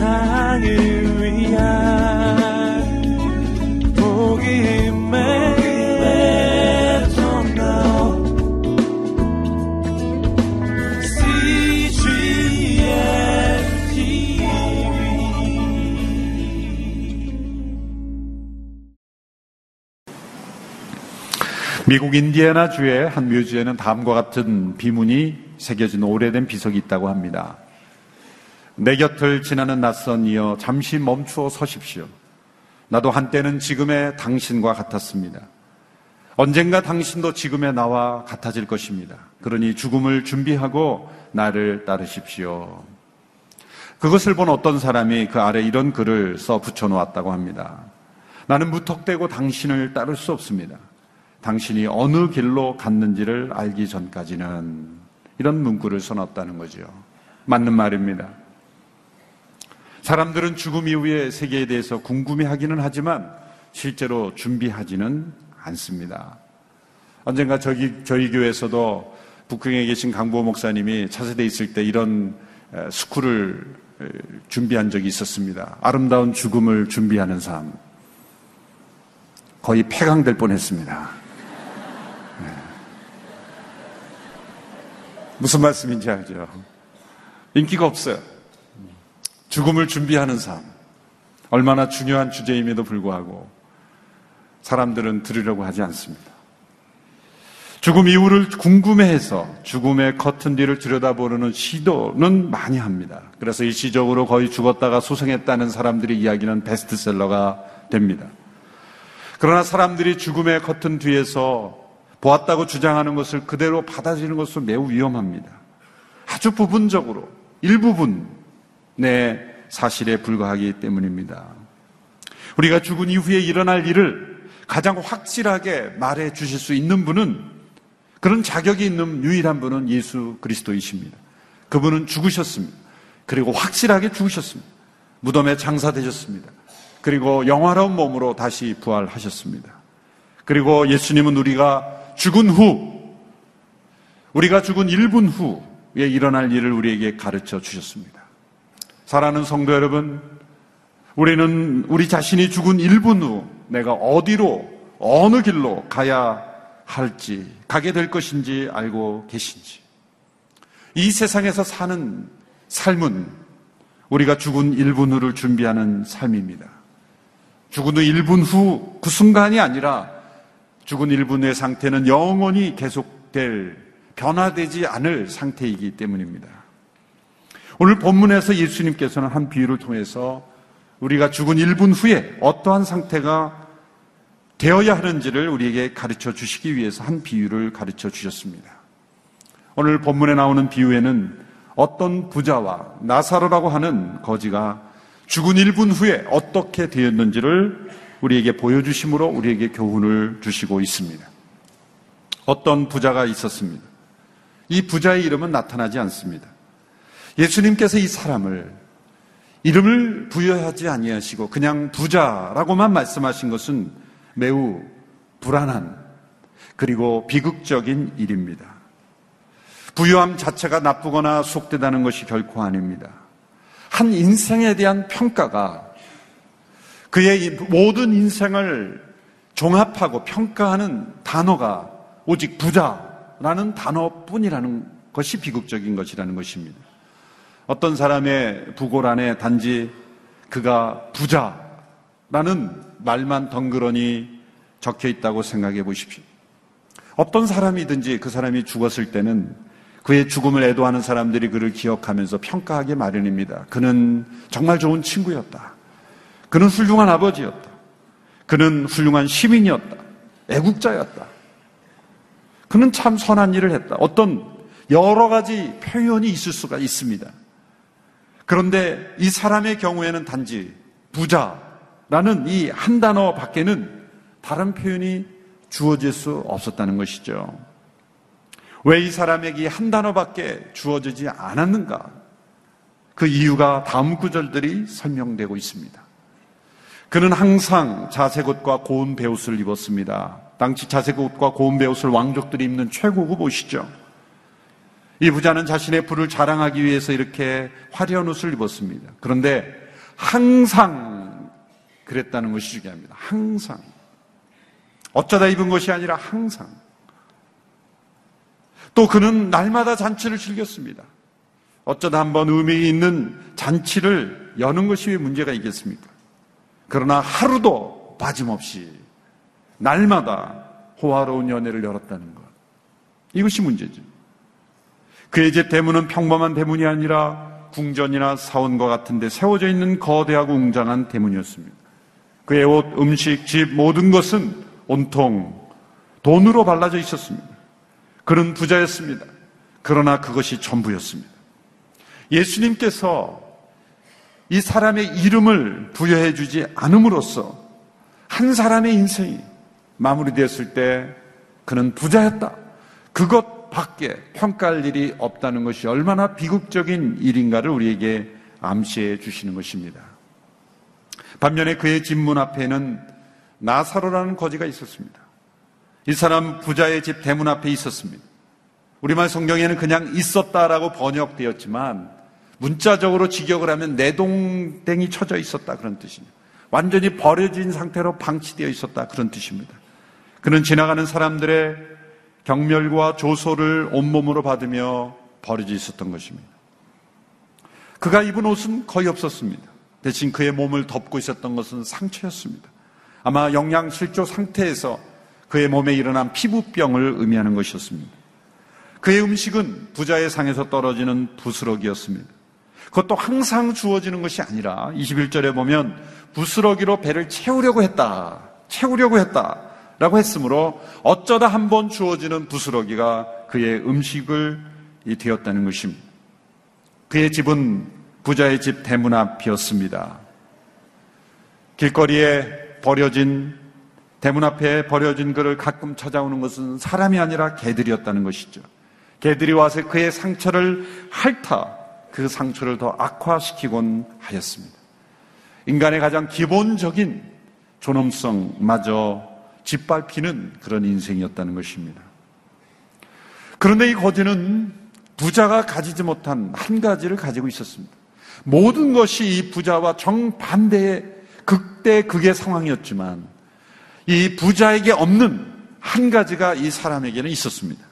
세상을 위한 복음의 미국 인디애나 주의 한 묘지에는 다음과 같은 비문이 새겨진 오래된 비석이 있다고 합니다. 내 곁을 지나는 낯선 이여 잠시 멈추어 서십시오. 나도 한때는 지금의 당신과 같았습니다. 언젠가 당신도 지금의 나와 같아질 것입니다. 그러니 죽음을 준비하고 나를 따르십시오. 그것을 본 어떤 사람이 그 아래 이런 글을 써 붙여놓았다고 합니다. 나는 무턱대고 당신을 따를 수 없습니다. 당신이 어느 길로 갔는지를 알기 전까지는 이런 문구를 써놨다는 거죠. 맞는 말입니다. 사람들은 죽음 이후의 세계에 대해서 궁금해 하기는 하지만 실제로 준비하지는 않습니다. 언젠가 저기, 저희 교회에서도 북경에 계신 강보 목사님이 차세대 있을 때 이런 스쿨을 준비한 적이 있었습니다. 아름다운 죽음을 준비하는 삶. 거의 폐강될 뻔 했습니다. 무슨 말씀인지 알죠? 인기가 없어요. 죽음을 준비하는 삶. 얼마나 중요한 주제임에도 불구하고 사람들은 들으려고 하지 않습니다. 죽음 이후를 궁금해해서 죽음의 커튼 뒤를 들여다보는 시도는 많이 합니다. 그래서 일시적으로 거의 죽었다가 소생했다는 사람들의 이야기는 베스트셀러가 됩니다. 그러나 사람들이 죽음의 커튼 뒤에서 보았다고 주장하는 것을 그대로 받아들이는 것은 매우 위험합니다. 아주 부분적으로 일부분 의 사실에 불과하기 때문입니다. 우리가 죽은 이후에 일어날 일을 가장 확실하게 말해 주실 수 있는 분은 그런 자격이 있는 유일한 분은 예수 그리스도이십니다. 그분은 죽으셨습니다. 그리고 확실하게 죽으셨습니다. 무덤에 장사되셨습니다. 그리고 영화로운 몸으로 다시 부활하셨습니다. 그리고 예수님은 우리가 죽은 후, 우리가 죽은 1분 후에 일어날 일을 우리에게 가르쳐 주셨습니다. 사랑하는 성도 여러분, 우리는 우리 자신이 죽은 1분 후 내가 어디로, 어느 길로 가야 할지, 가게 될 것인지 알고 계신지. 이 세상에서 사는 삶은 우리가 죽은 1분 후를 준비하는 삶입니다. 죽은 후 1분 후 그 순간이 아니라 죽은 1분 후의 상태는 영원히 계속될, 변화되지 않을 상태이기 때문입니다. 오늘 본문에서 예수님께서는 한 비유를 통해서 우리가 죽은 1분 후에 어떠한 상태가 되어야 하는지를 우리에게 가르쳐 주시기 위해서 한 비유를 가르쳐 주셨습니다. 오늘 본문에 나오는 비유에는 어떤 부자와 나사로라고 하는 거지가 죽은 1분 후에 어떻게 되었는지를 우리에게 보여주심으로 우리에게 교훈을 주시고 있습니다. 어떤 부자가 있었습니다. 이 부자의 이름은 나타나지 않습니다. 예수님께서 이 사람을 이름을 부여하지 아니하시고 그냥 부자라고만 말씀하신 것은 매우 불안한 그리고 비극적인 일입니다. 부유함 자체가 나쁘거나 속되다는 것이 결코 아닙니다. 한 인생에 대한 평가가 그의 모든 인생을 종합하고 평가하는 단어가 오직 부자라는 단어뿐이라는 것이 비극적인 것이라는 것입니다. 어떤 사람의 부고란에 단지 그가 부자라는 말만 덩그러니 적혀 있다고 생각해 보십시오. 어떤 사람이든지 그 사람이 죽었을 때는 그의 죽음을 애도하는 사람들이 그를 기억하면서 평가하기 마련입니다. 그는 정말 좋은 친구였다. 그는 훌륭한 아버지였다. 그는 훌륭한 시민이었다. 애국자였다. 그는 참 선한 일을 했다. 어떤 여러 가지 표현이 있을 수가 있습니다. 그런데 이 사람의 경우에는 단지 부자라는 이 한 단어 밖에는 다른 표현이 주어질 수 없었다는 것이죠. 왜 이 사람에게 한 단어밖에 주어지지 않았는가? 그 이유가 다음 구절들이 설명되고 있습니다. 그는 항상 자색옷과 고운 배옷을 입었습니다. 당시 자색옷과 고운 배옷을 왕족들이 입는 최고급 옷이죠. 이 부자는 자신의 부를 자랑하기 위해서 이렇게 화려한 옷을 입었습니다. 그런데 항상 그랬다는 것이 중요합니다. 항상. 어쩌다 입은 것이 아니라 항상. 또 그는 날마다 잔치를 즐겼습니다. 어쩌다 한번 의미 있는 잔치를 여는 것이 왜 문제가 있겠습니까? 그러나 하루도 빠짐없이 날마다 호화로운 연애를 열었다는 것. 이것이 문제죠. 그의 집 대문은 평범한 대문이 아니라 궁전이나 사원과 같은데 세워져 있는 거대하고 웅장한 대문이었습니다. 그의 옷, 음식, 집 모든 것은 온통 돈으로 발라져 있었습니다. 그는 부자였습니다. 그러나 그것이 전부였습니다. 예수님께서 이 사람의 이름을 부여해 주지 않음으로써 한 사람의 인생이 마무리되었을 때 그는 부자였다. 그것 밖에 평가할 일이 없다는 것이 얼마나 비극적인 일인가를 우리에게 암시해 주시는 것입니다. 반면에 그의 집 문 앞에는 나사로라는 거지가 있었습니다. 이 사람 부자의 집 대문 앞에 있었습니다. 우리말 성경에는 그냥 있었다라고 번역되었지만 문자적으로 직역을 하면 내동댕이 쳐져 있었다 그런 뜻입니다. 완전히 버려진 상태로 방치되어 있었다 그런 뜻입니다. 그는 지나가는 사람들의 경멸과 조소를 온몸으로 받으며 버려져 있었던 것입니다. 그가 입은 옷은 거의 없었습니다. 대신 그의 몸을 덮고 있었던 것은 상처였습니다. 아마 영양실조 상태에서 그의 몸에 일어난 피부병을 의미하는 것이었습니다. 그의 음식은 부자의 상에서 떨어지는 부스러기였습니다. 그것도 항상 주어지는 것이 아니라 21절에 보면 부스러기로 배를 채우려고 했다. 채우려고 했다. 라고 했으므로 어쩌다 한 번 주어지는 부스러기가 그의 음식을 되었다는 것입니다. 그의 집은 부자의 집 대문 앞이었습니다. 길거리에 버려진 대문 앞에 버려진 그를 가끔 찾아오는 것은 사람이 아니라 개들이었다는 것이죠. 개들이 와서 그의 상처를 핥아 그 상처를 더 악화시키곤 하였습니다. 인간의 가장 기본적인 존엄성마저 짓밟히는 그런 인생이었다는 것입니다. 그런데 이 거지는 부자가 가지지 못한 한 가지를 가지고 있었습니다. 모든 것이 이 부자와 정반대의 극대 극의 상황이었지만 이 부자에게 없는 한 가지가 이 사람에게는 있었습니다.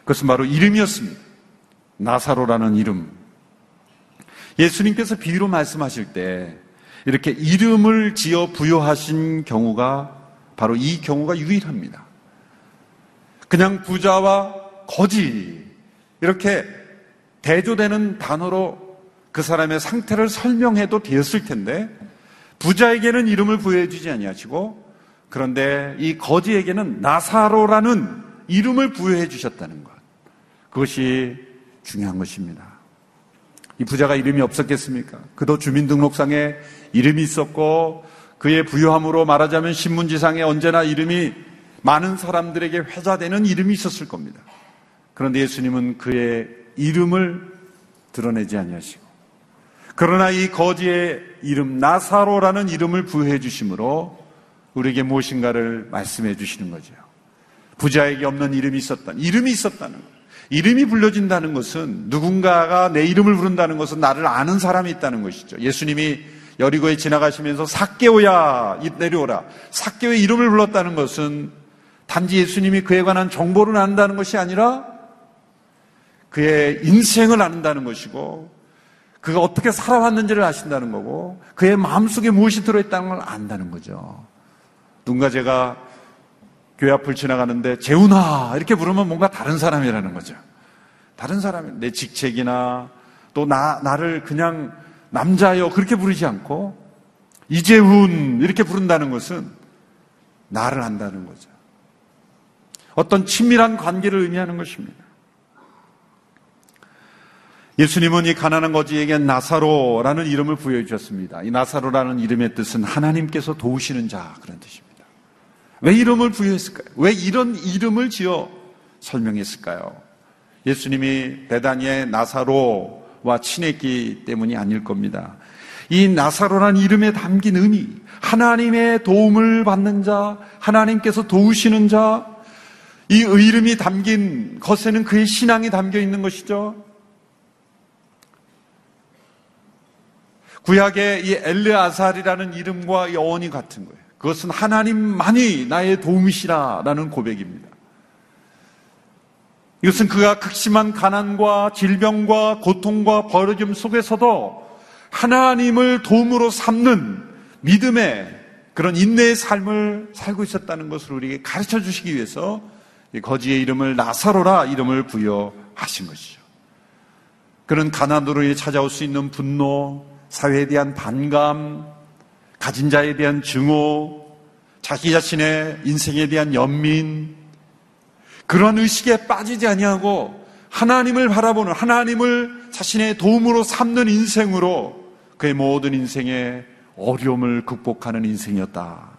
그것은 바로 이름이었습니다. 나사로라는 이름. 예수님께서 비유로 말씀하실 때 이렇게 이름을 지어 부여하신 경우가 바로 이 경우가 유일합니다. 그냥 부자와 거지 이렇게 대조되는 단어로 그 사람의 상태를 설명해도 되었을 텐데 부자에게는 이름을 부여해 주지 아니하시고 그런데 이 거지에게는 나사로라는 이름을 부여해 주셨다는 것. 그것이 중요한 것입니다. 이 부자가 이름이 없었겠습니까? 그도 주민등록상에 이름이 있었고 그의 부유함으로 말하자면 신문지상에 언제나 이름이 많은 사람들에게 회자되는 이름이 있었을 겁니다. 그런데 예수님은 그의 이름을 드러내지 아니하시고 그러나 이 거지의 이름 나사로라는 이름을 부여해 주심으로 우리에게 무엇인가를 말씀해 주시는 거죠. 부자에게 없는 이름이 있었다. 이름이 있었다는 것. 이름이 불려진다는 것은 누군가가 내 이름을 부른다는 것은 나를 아는 사람이 있다는 것이죠. 예수님이 여리고에 지나가시면서 사개오야 내려오라. 사개오의 이름을 불렀다는 것은 단지 예수님이 그에 관한 정보를 안다는 것이 아니라 그의 인생을 안다는 것이고 그가 어떻게 살아왔는지를 아신다는 거고 그의 마음속에 무엇이 들어있다는 걸 안다는 거죠. 누군가 제가 교회 앞을 지나가는데 재훈아 이렇게 부르면 뭔가 다른 사람이라는 거죠. 다른 사람, 내 직책이나 또 나, 나를 그냥 남자여 그렇게 부르지 않고 이재훈 이렇게 부른다는 것은 나를 안다는 거죠. 어떤 친밀한 관계를 의미하는 것입니다. 예수님은 이 가난한 거지에게 나사로라는 이름을 부여해 주셨습니다. 이 나사로라는 이름의 뜻은 하나님께서 도우시는 자 그런 뜻입니다. 왜 이름을 부여했을까요? 왜 이런 이름을 지어 설명했을까요? 예수님이 베다니의 나사로 와 친했기 때문이 아닐 겁니다. 이 나사로란 이름에 담긴 의미, 하나님의 도움을 받는 자, 하나님께서 도우시는 자, 이 이름이 담긴 것에는 그의 신앙이 담겨 있는 것이죠. 구약의 이 엘르아살이라는 이름과 여원이 같은 거예요. 그것은 하나님만이 나의 도움이시라라는 고백입니다. 이것은 그가 극심한 가난과 질병과 고통과 버려짐 속에서도 하나님을 도움으로 삼는 믿음의 그런 인내의 삶을 살고 있었다는 것을 우리에게 가르쳐 주시기 위해서 거지의 이름을 나사로라 이름을 부여하신 것이죠. 그런 가난으로 찾아올 수 있는 분노, 사회에 대한 반감, 가진 자에 대한 증오, 자기 자신의 인생에 대한 연민, 그런 의식에 빠지지 아니하고 하나님을 바라보는 하나님을 자신의 도움으로 삼는 인생으로 그의 모든 인생의 어려움을 극복하는 인생이었다.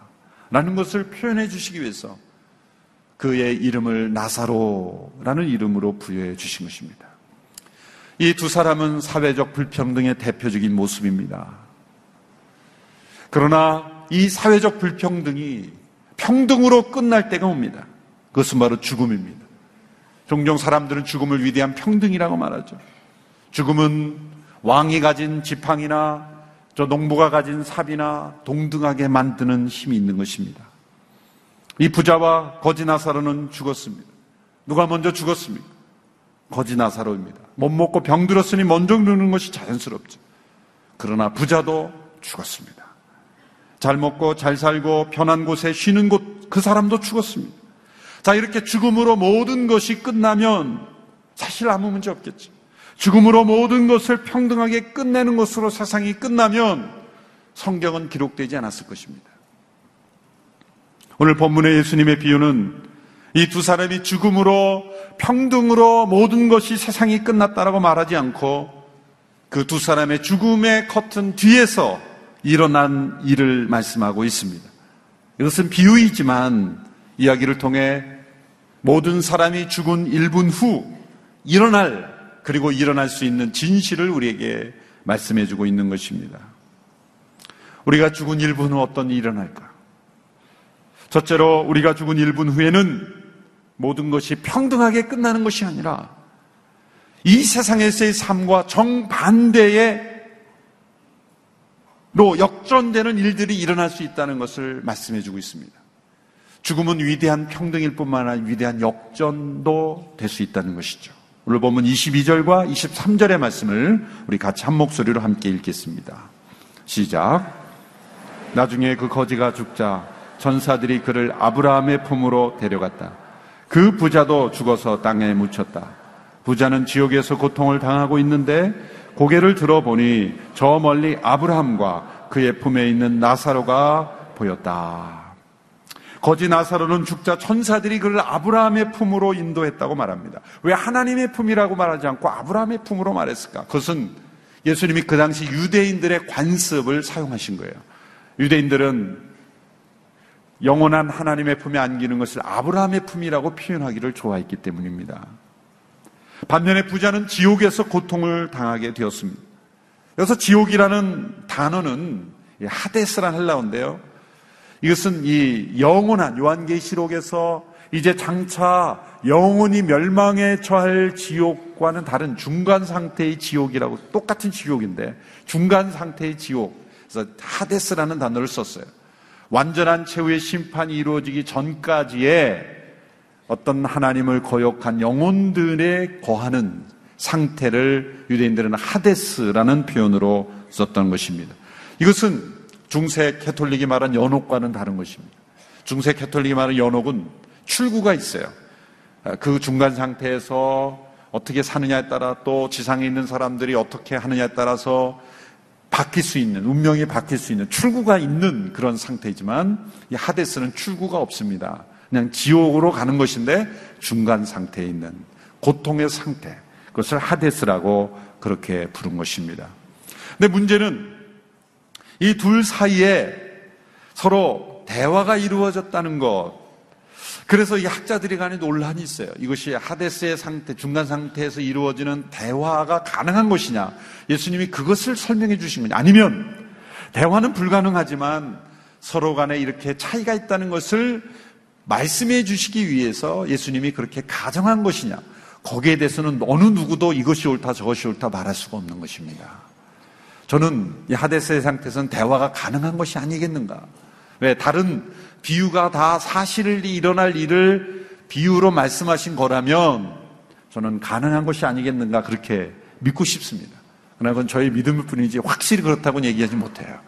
라는 것을 표현해 주시기 위해서 그의 이름을 나사로라는 이름으로 부여해 주신 것입니다. 이 두 사람은 사회적 불평등의 대표적인 모습입니다. 그러나 이 사회적 불평등이 평등으로 끝날 때가 옵니다. 그것은 바로 죽음입니다. 종종 사람들은 죽음을 위대한 평등이라고 말하죠. 죽음은 왕이 가진 지팡이나 저 농부가 가진 삽이나 동등하게 만드는 힘이 있는 것입니다. 이 부자와 거지 나사로는 죽었습니다. 누가 먼저 죽었습니까? 거지 나사로입니다. 못 먹고 병들었으니 먼저 누는 것이 자연스럽죠. 그러나 부자도 죽었습니다. 잘 먹고 잘 살고 편한 곳에 쉬는 곳 그 사람도 죽었습니다. 자, 이렇게 죽음으로 모든 것이 끝나면 사실 아무 문제 없겠죠. 죽음으로 모든 것을 평등하게 끝내는 것으로 세상이 끝나면 성경은 기록되지 않았을 것입니다. 오늘 본문의 예수님의 비유는 이 두 사람이 죽음으로 평등으로 모든 것이 세상이 끝났다라고 말하지 않고 그 두 사람의 죽음의 커튼 뒤에서 일어난 일을 말씀하고 있습니다. 이것은 비유이지만 이야기를 통해 모든 사람이 죽은 1분 후 일어날 그리고 일어날 수 있는 진실을 우리에게 말씀해 주고 있는 것입니다. 우리가 죽은 1분 후 어떤 일이 일어날까? 첫째로 우리가 죽은 1분 후에는 모든 것이 평등하게 끝나는 것이 아니라 이 세상에서의 삶과 정반대의 로 역전되는 일들이 일어날 수 있다는 것을 말씀해 주고 있습니다. 죽음은 위대한 평등일 뿐만 아니라 위대한 역전도 될 수 있다는 것이죠. 오늘 보면 22절과 23절의 말씀을 우리 같이 한 목소리로 함께 읽겠습니다. 시작. 나중에 그 거지가 죽자 전사들이 그를 아브라함의 품으로 데려갔다. 그 부자도 죽어서 땅에 묻혔다. 부자는 지옥에서 고통을 당하고 있는데 고개를 들어보니 저 멀리 아브라함과 그의 품에 있는 나사로가 보였다. 거지 나사로는 죽자 천사들이 그를 아브라함의 품으로 인도했다고 말합니다. 왜 하나님의 품이라고 말하지 않고 아브라함의 품으로 말했을까? 그것은 예수님이 그 당시 유대인들의 관습을 사용하신 거예요. 유대인들은 영원한 하나님의 품에 안기는 것을 아브라함의 품이라고 표현하기를 좋아했기 때문입니다. 반면에 부자는 지옥에서 고통을 당하게 되었습니다. 여기서 지옥이라는 단어는 하데스란 헬라어인데요. 이것은 이 영원한 요한계시록에서 이제 장차 영원히 멸망에 처할 지옥과는 다른 중간 상태의 지옥이라고 똑같은 지옥인데 중간 상태의 지옥. 그래서 하데스라는 단어를 썼어요. 완전한 최후의 심판이 이루어지기 전까지의 어떤 하나님을 거역한 영혼들에 거하는 상태를 유대인들은 하데스라는 표현으로 썼던 것입니다. 이것은 중세 캐톨릭이 말한 연옥과는 다른 것입니다. 중세 캐톨릭이 말하는 연옥은 출구가 있어요. 아, 그 중간 상태에서 어떻게 사느냐에 따라 또 지상에 있는 사람들이 어떻게 하느냐에 따라서 바뀔 수 있는, 운명이 바뀔 수 있는 출구가 있는 그런 상태이지만 이 하데스는 출구가 없습니다. 그냥 지옥으로 가는 것인데 중간 상태에 있는 고통의 상태. 그것을 하데스라고 그렇게 부른 것입니다. 근데 문제는 이 둘 사이에 서로 대화가 이루어졌다는 것. 그래서 이 학자들이 간에 논란이 있어요. 이것이 하데스의 상태, 중간 상태에서 이루어지는 대화가 가능한 것이냐. 예수님이 그것을 설명해 주신 거냐. 아니면 대화는 불가능하지만 서로 간에 이렇게 차이가 있다는 것을 말씀해 주시기 위해서 예수님이 그렇게 가정한 것이냐. 거기에 대해서는 어느 누구도 이것이 옳다 저것이 옳다 말할 수가 없는 것입니다. 저는 이 하데스의 상태에서는 대화가 가능한 것이 아니겠는가. 왜 다른 비유가 다 사실이 일어날 일을 비유로 말씀하신 거라면 저는 가능한 것이 아니겠는가 그렇게 믿고 싶습니다. 그러나 그건 저의 믿음일 뿐이지 확실히 그렇다고는 얘기하지 못해요.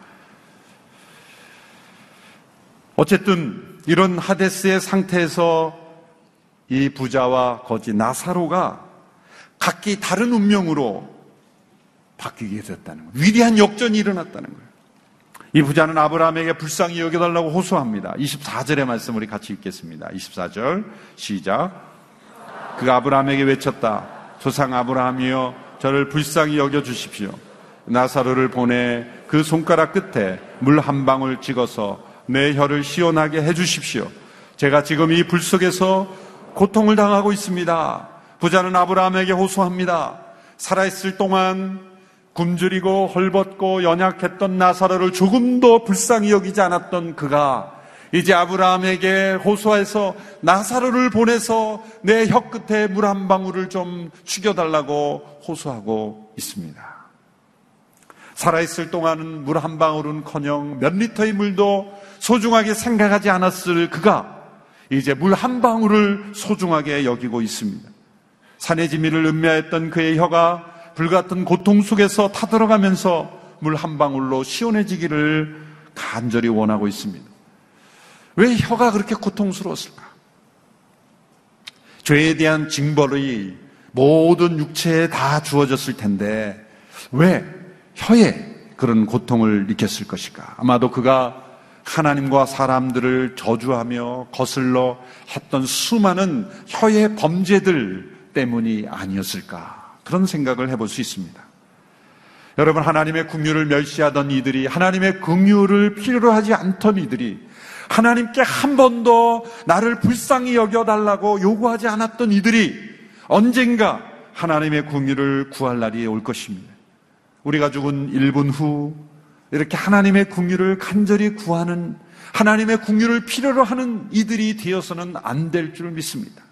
어쨌든 이런 하데스의 상태에서 이 부자와 거지 나사로가 각기 다른 운명으로 바뀌게 됐다는 거예요. 위대한 역전이 일어났다는 거예요. 이 부자는 아브라함에게 불쌍히 여겨달라고 호소합니다. 24절의 말씀 우리 같이 읽겠습니다. 24절 시작. 그가 아브라함에게 외쳤다. 조상 아브라함이여 저를 불쌍히 여겨 주십시오. 나사로를 보내 그 손가락 끝에 물 한 방울 찍어서 내 혀를 시원하게 해 주십시오. 제가 지금 이 불 속에서 고통을 당하고 있습니다. 부자는 아브라함에게 호소합니다. 살아있을 동안 굶주리고 헐벗고 연약했던 나사로를 조금도 불쌍히 여기지 않았던 그가 이제 아브라함에게 호소해서 나사로를 보내서 내 혀끝에 물 한 방울을 좀 죽여달라고 호소하고 있습니다. 살아있을 동안은 물 한 방울은 커녕 몇 리터의 물도 소중하게 생각하지 않았을 그가 이제 물 한 방울을 소중하게 여기고 있습니다. 산의 지미를 음미했던 그의 혀가 불같은 고통 속에서 타들어가면서 물 한 방울로 시원해지기를 간절히 원하고 있습니다. 왜 혀가 그렇게 고통스러웠을까? 죄에 대한 징벌이 모든 육체에 다 주어졌을 텐데 왜 혀에 그런 고통을 느꼈을 것일까? 아마도 그가 하나님과 사람들을 저주하며 거슬러 했던 수많은 혀의 범죄들 때문이 아니었을까? 그런 생각을 해볼 수 있습니다. 여러분 하나님의 국류를 멸시하던 이들이 하나님의 긍휼을 필요로 하지 않던 이들이 하나님께 한 번도 나를 불쌍히 여겨 달라고 요구하지 않았던 이들이 언젠가 하나님의 국류를 구할 날이 올 것입니다. 우리가 죽은 1분 후 이렇게 하나님의 국류를 간절히 구하는 하나님의 국류를 필요로 하는 이들이 되어서는 안 될 줄 믿습니다.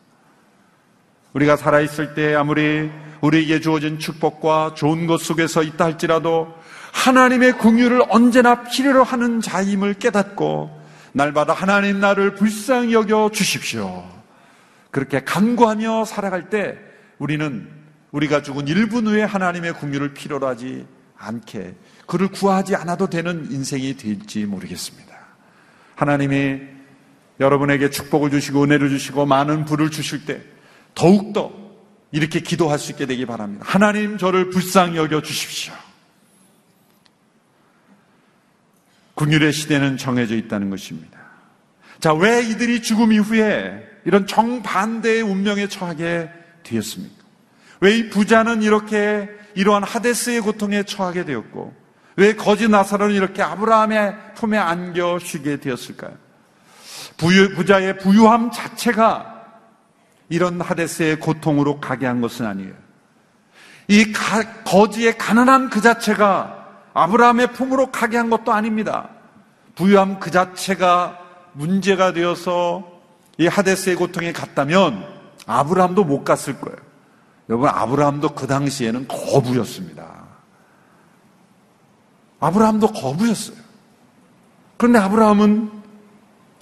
우리가 살아 있을 때 아무리 우리에게 주어진 축복과 좋은 것 속에서 있다 할지라도 하나님의 궁유를 언제나 필요로 하는 자임을 깨닫고 날마다 하나님 나를 불쌍히 여겨 주십시오. 그렇게 간구하며 살아갈 때 우리는 우리가 죽은 1분 후에 하나님의 궁유를 필요로 하지 않게 그를 구하지 않아도 되는 인생이 될지 모르겠습니다. 하나님이 여러분에게 축복을 주시고 은혜를 주시고 많은 부를 주실 때 더욱더 이렇게 기도할 수 있게 되기 바랍니다. 하나님 저를 불쌍히 여겨 주십시오. 군율의 시대는 정해져 있다는 것입니다. 자, 왜 이들이 죽음 이후에 이런 정반대의 운명에 처하게 되었습니까? 왜 이 부자는 이렇게 이러한 하데스의 고통에 처하게 되었고, 왜 거짓 나사로는 이렇게 아브라함의 품에 안겨 쉬게 되었을까요? 부유, 부자의 부유함 자체가 이런 하데스의 고통으로 가게 한 것은 아니에요. 이 가, 거지의 가난한 그 자체가 아브라함의 품으로 가게 한 것도 아닙니다. 부유함 그 자체가 문제가 되어서 이 하데스의 고통에 갔다면 아브라함도 못 갔을 거예요. 여러분, 아브라함도 그 당시에는 거부였습니다. 아브라함도 거부였어요. 그런데 아브라함은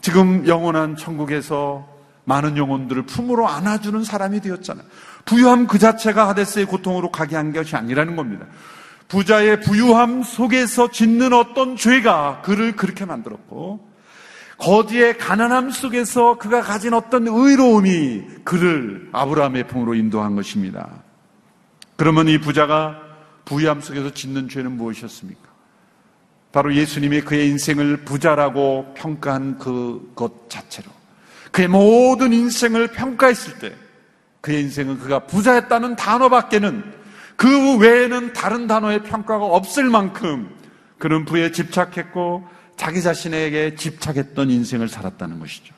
지금 영원한 천국에서 많은 영혼들을 품으로 안아주는 사람이 되었잖아요. 부유함 그 자체가 하데스의 고통으로 가게 한 것이 아니라는 겁니다. 부자의 부유함 속에서 짓는 어떤 죄가 그를 그렇게 만들었고, 거지의 가난함 속에서 그가 가진 어떤 의로움이 그를 아브라함의 품으로 인도한 것입니다. 그러면 이 부자가 부유함 속에서 짓는 죄는 무엇이었습니까? 바로 예수님이 그의 인생을 부자라고 평가한 그것 자체로 그의 모든 인생을 평가했을 때 그의 인생은 그가 부자였다는 단어밖에는 그 외에는 다른 단어의 평가가 없을 만큼 그는 부에 집착했고 자기 자신에게 집착했던 인생을 살았다는 것이죠.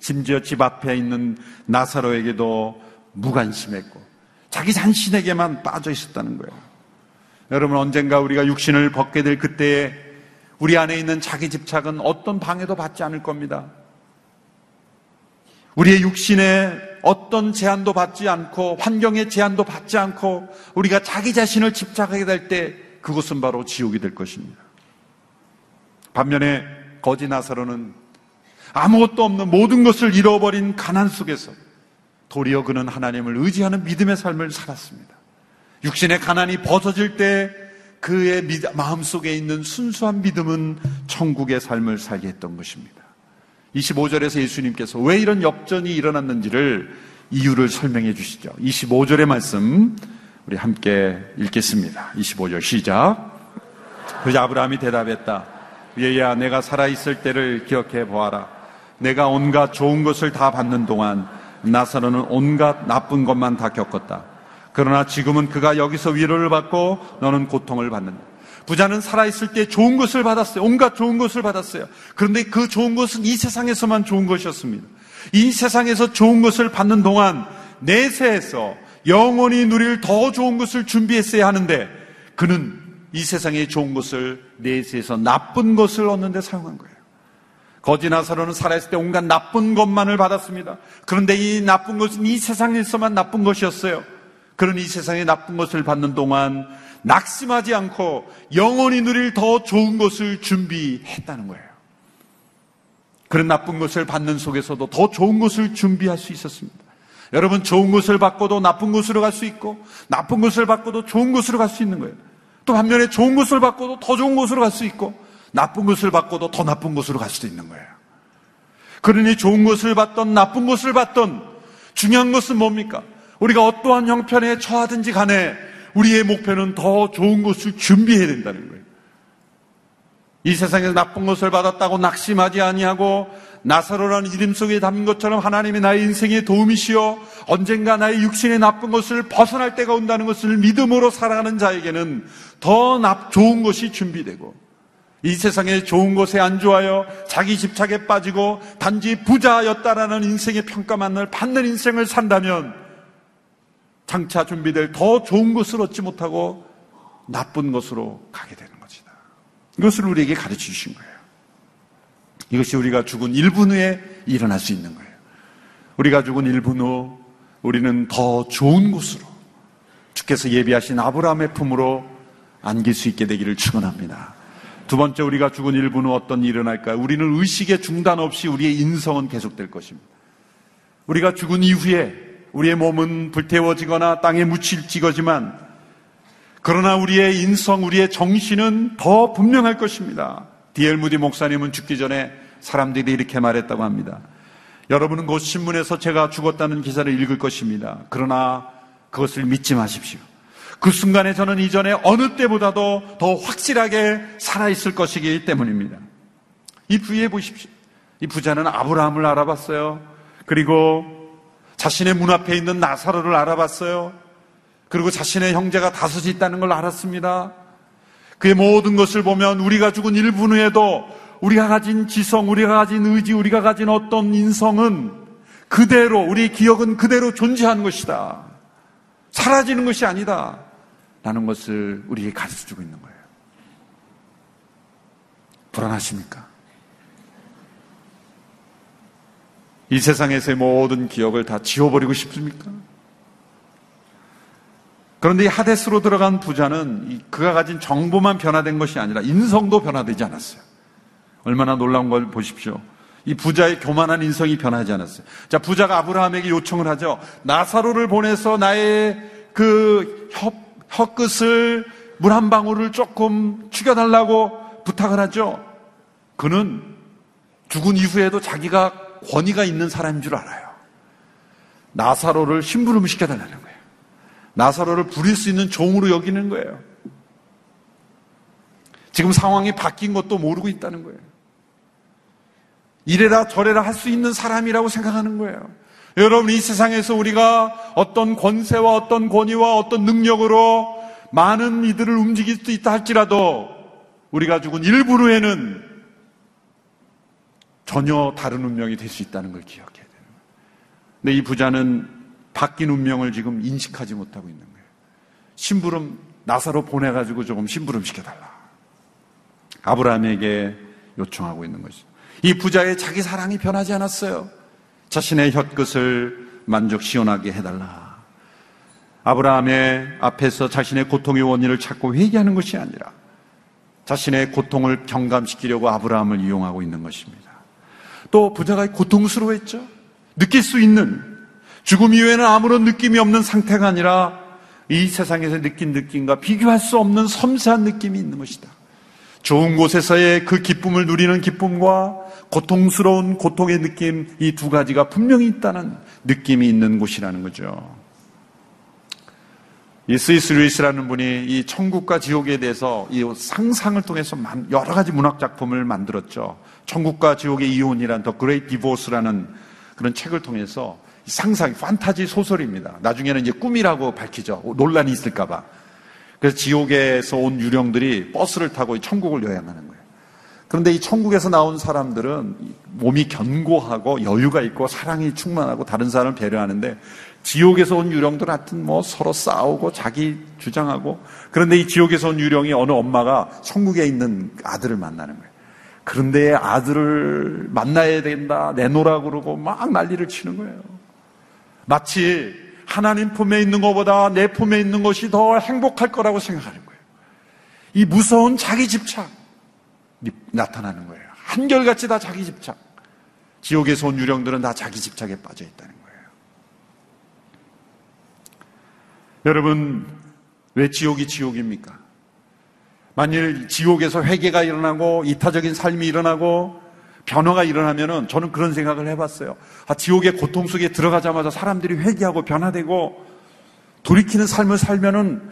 심지어 집 앞에 있는 나사로에게도 무관심했고 자기 자신에게만 빠져 있었다는 거예요. 여러분 언젠가 우리가 육신을 벗게 될 그때에 우리 안에 있는 자기 집착은 어떤 방해도 받지 않을 겁니다. 우리의 육신에 어떤 제한도 받지 않고 환경의 제한도 받지 않고 우리가 자기 자신을 집착하게 될 때 그곳은 바로 지옥이 될 것입니다. 반면에 거지 나사로는 아무것도 없는 모든 것을 잃어버린 가난 속에서 도리어 그는 하나님을 의지하는 믿음의 삶을 살았습니다. 육신의 가난이 벗어질 때 그의 마음속에 있는 순수한 믿음은 천국의 삶을 살게 했던 것입니다. 25절에서 예수님께서 왜 이런 역전이 일어났는지를 이유를 설명해 주시죠. 25절의 말씀 우리 함께 읽겠습니다. 25절 시작. 그러자 아브라함이 대답했다. 얘야 내가 살아 있을 때를 기억해 보아라. 내가 온갖 좋은 것을 다 받는 동안 나사로는 온갖 나쁜 것만 다 겪었다. 그러나 지금은 그가 여기서 위로를 받고 너는 고통을 받는다. 부자는 살아있을 때 좋은 것을 받았어요. 온갖 좋은 것을 받았어요. 그런데 그 좋은 것은 이 세상에서만 좋은 것이었습니다. 이 세상에서 좋은 것을 받는 동안 내세에서 영원히 누릴 더 좋은 것을 준비했어야 하는데 그는 이 세상의 좋은 것을 내세에서 나쁜 것을 얻는 데 사용한 거예요. 거지 나사로는 살아있을 때 온갖 나쁜 것만을 받았습니다. 그런데 이 나쁜 것은 이 세상에서만 나쁜 것이었어요. 그런 이 세상의 나쁜 것을 받는 동안 낙심하지 않고 영원히 누릴 더 좋은 것을 준비했다는 거예요. 그런 나쁜 것을 받는 속에서도 더 좋은 것을 준비할 수 있었습니다. 여러분 좋은 것을 받고도 나쁜 곳으로 갈 수 있고 나쁜 것을 받고도 좋은 곳으로 갈 수 있는 거예요. 또 반면에 좋은 것을 받고도 더 좋은 곳으로 갈 수 있고 나쁜 것을 받고도 더 나쁜 곳으로 갈 수도 있는 거예요. 그러니 좋은 것을 받던 나쁜 것을 받던 중요한 것은 뭡니까? 우리가 어떠한 형편에 처하든지 간에 우리의 목표는 더 좋은 것을 준비해야 된다는 거예요. 이 세상에서 나쁜 것을 받았다고 낙심하지 아니하고 나사로라는 이름 속에 담긴 것처럼 하나님이 나의 인생의 도움이시여 언젠가 나의 육신의 나쁜 것을 벗어날 때가 온다는 것을 믿음으로 살아가는 자에게는 더 좋은 것이 준비되고 이 세상에 좋은 것에 안좋아요 자기 집착에 빠지고 단지 부자였다라는 인생의 평가만을 받는 인생을 산다면 장차 준비될 더 좋은 것을 얻지 못하고 나쁜 것으로 가게 되는 것이다. 이것을 우리에게 가르쳐 주신 거예요. 이것이 우리가 죽은 1분 후에 일어날 수 있는 거예요. 우리가 죽은 1분 후 우리는 더 좋은 곳으로 주께서 예비하신 아브라함의 품으로 안길 수 있게 되기를 축원합니다. 두 번째 우리가 죽은 1분 후 어떤 일이 일어날까요? 우리는 의식의 중단 없이 우리의 인성은 계속될 것입니다. 우리가 죽은 이후에 우리의 몸은 불태워지거나 땅에 묻힐지거지만 그러나 우리의 인성, 우리의 정신은 더 분명할 것입니다. 디엘 무디 목사님은 죽기 전에 사람들이 이렇게 말했다고 합니다. 여러분은 곧 신문에서 제가 죽었다는 기사를 읽을 것입니다. 그러나 그것을 믿지 마십시오. 그 순간에 저는 이전에 어느 때보다도 더 확실하게 살아있을 것이기 때문입니다. 이 부위에 보십시오. 이 부자는 아브라함을 알아봤어요. 그리고 자신의 문 앞에 있는 나사로를 알아봤어요. 그리고 자신의 형제가 다섯이 있다는 걸 알았습니다. 그의 모든 것을 보면 우리가 죽은 1분 후에도 우리가 가진 지성, 우리가 가진 의지, 우리가 가진 어떤 인성은 그대로, 우리 기억은 그대로 존재하는 것이다. 사라지는 것이 아니다. 라는 것을 우리에게 가르쳐 주고 있는 거예요. 불안하십니까? 이 세상에서의 모든 기억을 다 지워버리고 싶습니까? 그런데 이 하데스로 들어간 부자는 그가 가진 정보만 변화된 것이 아니라 인성도 변화되지 않았어요. 얼마나 놀라운 걸 보십시오. 이 부자의 교만한 인성이 변하지 않았어요. 자, 부자가 아브라함에게 요청을 하죠. 나사로를 보내서 나의 그 혀, 혀끝을 물 한 방울을 조금 죽여달라고 부탁을 하죠. 그는 죽은 이후에도 자기가 권위가 있는 사람인 줄 알아요. 나사로를 심부름 시켜달라는 거예요. 나사로를 부릴 수 있는 종으로 여기는 거예요. 지금 상황이 바뀐 것도 모르고 있다는 거예요. 이래라 저래라 할 수 있는 사람이라고 생각하는 거예요. 여러분 이 세상에서 우리가 어떤 권세와 어떤 권위와 어떤 능력으로 많은 이들을 움직일 수 있다 할지라도 우리가 죽은 일부 후에는 전혀 다른 운명이 될 수 있다는 걸 기억해야 거예요. 근데 이 부자는 바뀐 운명을 지금 인식하지 못하고 있는 거예요. 심부름 나사로 보내가지고 조금 심부름 시켜달라. 아브라함에게 요청하고 있는 것이죠. 이 부자의 자기 사랑이 변하지 않았어요. 자신의 혀끝을 만족 시원하게 해달라. 아브라함의 앞에서 자신의 고통의 원인을 찾고 회개하는 것이 아니라 자신의 고통을 경감시키려고 아브라함을 이용하고 있는 것입니다. 또 부자가 고통스러워했죠. 느낄 수 있는 죽음 이후에는 아무런 느낌이 없는 상태가 아니라 이 세상에서 느낀 느낌과 비교할 수 없는 섬세한 느낌이 있는 것이다. 좋은 곳에서의 그 기쁨을 누리는 기쁨과 고통스러운 고통의 느낌 이 두 가지가 분명히 있다는 느낌이 있는 곳이라는 거죠. 이 C.S. 루이스라는 분이 이 천국과 지옥에 대해서 이 상상을 통해서 여러 가지 문학 작품을 만들었죠. 천국과 지옥의 이혼이란 The Great Divorce라는 그런 책을 통해서 상상, 판타지 소설입니다. 나중에는 이제 꿈이라고 밝히죠. 논란이 있을까봐. 그래서 지옥에서 온 유령들이 버스를 타고 천국을 여행하는 거예요. 그런데 이 천국에서 나온 사람들은 몸이 견고하고 여유가 있고 사랑이 충만하고 다른 사람을 배려하는데 지옥에서 온 유령들 하여튼 뭐 서로 싸우고 자기 주장하고 그런데 이 지옥에서 온 유령이 어느 엄마가 천국에 있는 아들을 만나는 거예요. 그런데 아들을 만나야 된다, 내놓으라 그러고 막 난리를 치는 거예요. 마치 하나님 품에 있는 것보다 내 품에 있는 것이 더 행복할 거라고 생각하는 거예요. 이 무서운 자기 집착 나타나는 거예요. 한결같이 다 자기 집착. 지옥에서 온 유령들은 다 자기 집착에 빠져 있다는 거예요. 여러분, 왜 지옥이 지옥입니까? 만일 지옥에서 회개가 일어나고 이타적인 삶이 일어나고 변화가 일어나면은 저는 그런 생각을 해봤어요. 아, 지옥의 고통 속에 들어가자마자 사람들이 회개하고 변화되고 돌이키는 삶을 살면은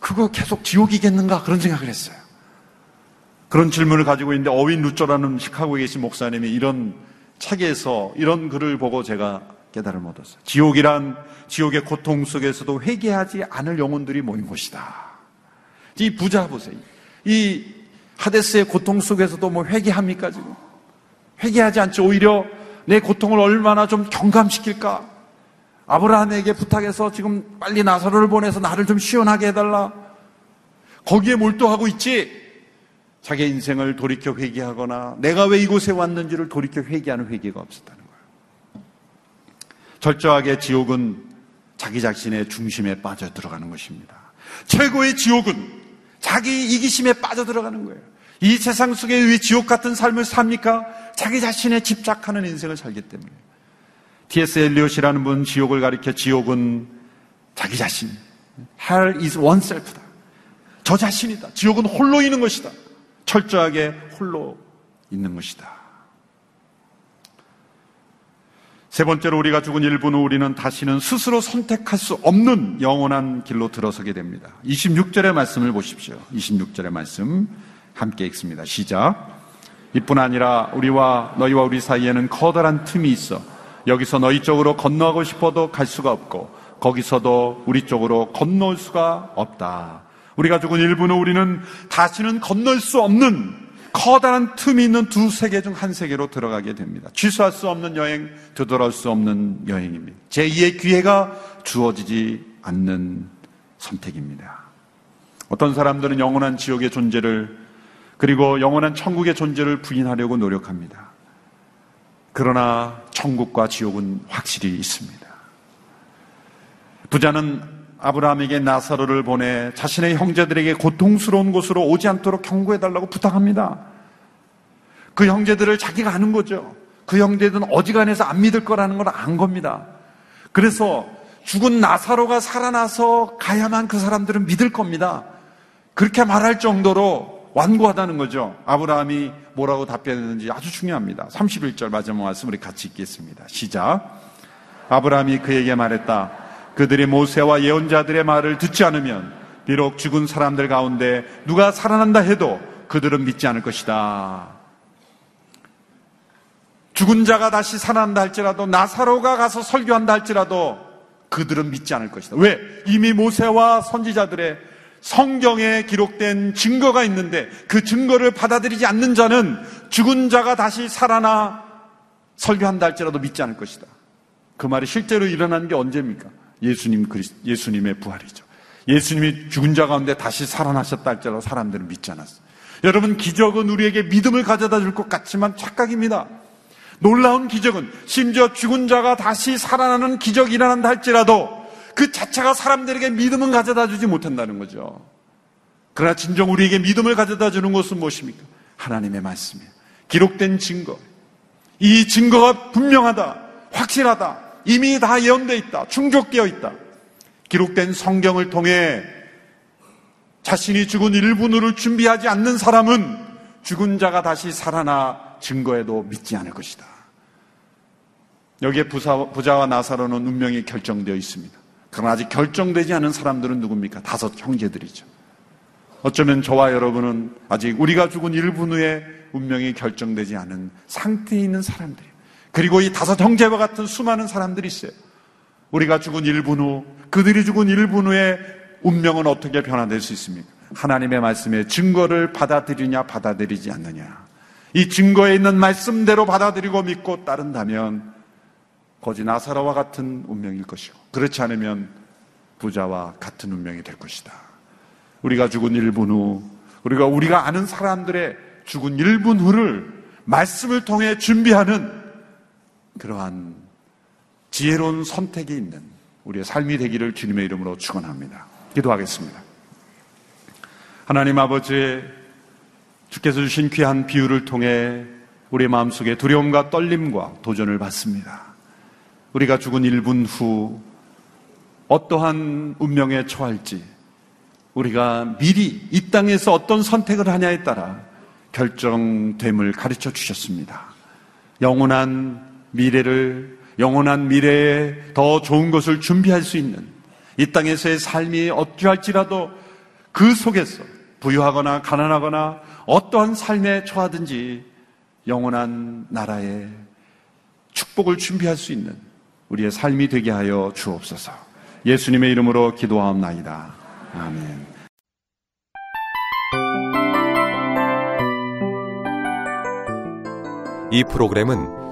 그거 계속 지옥이겠는가 그런 생각을 했어요. 그런 질문을 가지고 있는데 어윈 루저라는 시카고에 계신 목사님이 이런 책에서 이런 글을 보고 제가 깨달음을 얻었어요. 지옥이란 지옥의 고통 속에서도 회개하지 않을 영혼들이 모인 곳이다. 이 부자 보세요. 이 하데스의 고통 속에서도 뭐 회개합니까 지금? 회개하지 않죠. 오히려 내 고통을 얼마나 좀 경감시킬까? 아브라함에게 부탁해서 지금 빨리 나사로를 보내서 나를 좀 시원하게 해달라. 거기에 몰두하고 있지. 자기 인생을 돌이켜 회개하거나 내가 왜 이곳에 왔는지를 돌이켜 회개하는 회개가 없었다는 거예요. 철저하게 지옥은 자기 자신의 중심에 빠져 들어가는 것입니다. 최고의 지옥은 자기 이기심에 빠져 들어가는 거예요. 이 세상 속에 왜 지옥 같은 삶을 삽니까? 자기 자신에 집착하는 인생을 살기 때문에. T.S. 엘리엇이라는 분 지옥을 가리켜 지옥은 자기 자신. Hell is oneself다. 저 자신이다. 지옥은 홀로 있는 것이다. 철저하게 홀로 있는 것이다. 세 번째로 우리가 죽은 일분 후 우리는 다시는 스스로 선택할 수 없는 영원한 길로 들어서게 됩니다. 26절의 말씀을 보십시오. 26절의 말씀. 함께 읽습니다. 시작. 이뿐 아니라 우리와 너희와 우리 사이에는 커다란 틈이 있어 여기서 너희 쪽으로 건너가고 싶어도 갈 수가 없고 거기서도 우리 쪽으로 건널 수가 없다. 우리가 죽은 일분 후 우리는 다시는 건널 수 없는 커다란 틈이 있는 두 세계 중 한 세계로 들어가게 됩니다. 취소할 수 없는 여행, 되돌아올 수 없는 여행입니다. 제2의 기회가 주어지지 않는 선택입니다. 어떤 사람들은 영원한 지옥의 존재를 그리고 영원한 천국의 존재를 부인하려고 노력합니다. 그러나 천국과 지옥은 확실히 있습니다. 부자는 아브라함에게 나사로를 보내 자신의 형제들에게 고통스러운 곳으로 오지 않도록 경고해달라고 부탁합니다. 그 형제들을 자기가 아는 거죠. 그 형제들은 어지간해서 안 믿을 거라는 걸 안 겁니다. 그래서 죽은 나사로가 살아나서 가야만 그 사람들은 믿을 겁니다. 그렇게 말할 정도로 완고하다는 거죠. 아브라함이 뭐라고 답변했는지 아주 중요합니다. 31절 마지막 말씀 우리 같이 읽겠습니다. 시작. 아브라함이 그에게 말했다. 그들이 모세와 예언자들의 말을 듣지 않으면 비록 죽은 사람들 가운데 누가 살아난다 해도 그들은 믿지 않을 것이다. 죽은 자가 다시 살아난다 할지라도 나사로가 가서 설교한다 할지라도 그들은 믿지 않을 것이다. 왜? 이미 모세와 선지자들의 성경에 기록된 증거가 있는데 그 증거를 받아들이지 않는 자는 죽은 자가 다시 살아나 설교한다 할지라도 믿지 않을 것이다. 그 말이 실제로 일어난 게 언제입니까? 예수님 그리스, 예수님의 부활이죠. 예수님이 죽은 자 가운데 다시 살아나셨다 할지라도 사람들은 믿지 않았어요. 여러분 기적은 우리에게 믿음을 가져다 줄 것 같지만 착각입니다. 놀라운 기적은 심지어 죽은 자가 다시 살아나는 기적이 일어난다 할지라도 그 자체가 사람들에게 믿음은 가져다 주지 못한다는 거죠. 그러나 진정 우리에게 믿음을 가져다 주는 것은 무엇입니까? 하나님의 말씀이에요. 기록된 증거. 이 증거가 분명하다, 확실하다, 이미 다 예언되어 있다, 충족되어 있다. 기록된 성경을 통해 자신이 죽은 일분으로 준비하지 않는 사람은 죽은 자가 다시 살아나 증거에도 믿지 않을 것이다. 여기에 부사, 부자와 나사로는 운명이 결정되어 있습니다. 그러나 아직 결정되지 않은 사람들은 누굽니까? 다섯 형제들이죠. 어쩌면 저와 여러분은 아직 우리가 죽은 1분 후에 운명이 결정되지 않은 상태에 있는 사람들이에요. 그리고 이 다섯 형제와 같은 수많은 사람들이 있어요. 우리가 죽은 1분 후, 그들이 죽은 1분 후에 운명은 어떻게 변화될 수 있습니까? 하나님의 말씀에 증거를 받아들이냐, 받아들이지 않느냐. 이 증거에 있는 말씀대로 받아들이고 믿고 따른다면 거지 나사라와 같은 운명일 것이고, 그렇지 않으면 부자와 같은 운명이 될 것이다. 우리가 죽은 1분 후, 우리가 우리가 아는 사람들의 죽은 1분 후를 말씀을 통해 준비하는 그러한 지혜로운 선택이 있는 우리의 삶이 되기를 주님의 이름으로 축원합니다. 기도하겠습니다. 하나님 아버지 주께서 주신 귀한 비유를 통해 우리의 마음속에 두려움과 떨림과 도전을 받습니다. 우리가 죽은 1분 후 어떠한 운명에 처할지 우리가 미리 이 땅에서 어떤 선택을 하냐에 따라 결정됨을 가르쳐 주셨습니다. 영원한 미래를, 영원한 미래에 더 좋은 것을 준비할 수 있는 이 땅에서의 삶이 어찌할지라도 그 속에서 부유하거나 가난하거나 어떠한 삶에 처하든지 영원한 나라의 축복을 준비할 수 있는 우리의 삶이 되게 하여 주옵소서. 예수님의 이름으로 기도하옵나이다. 아멘. 이 프로그램은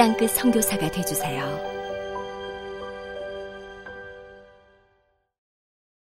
땅끝 성교사가 되주세요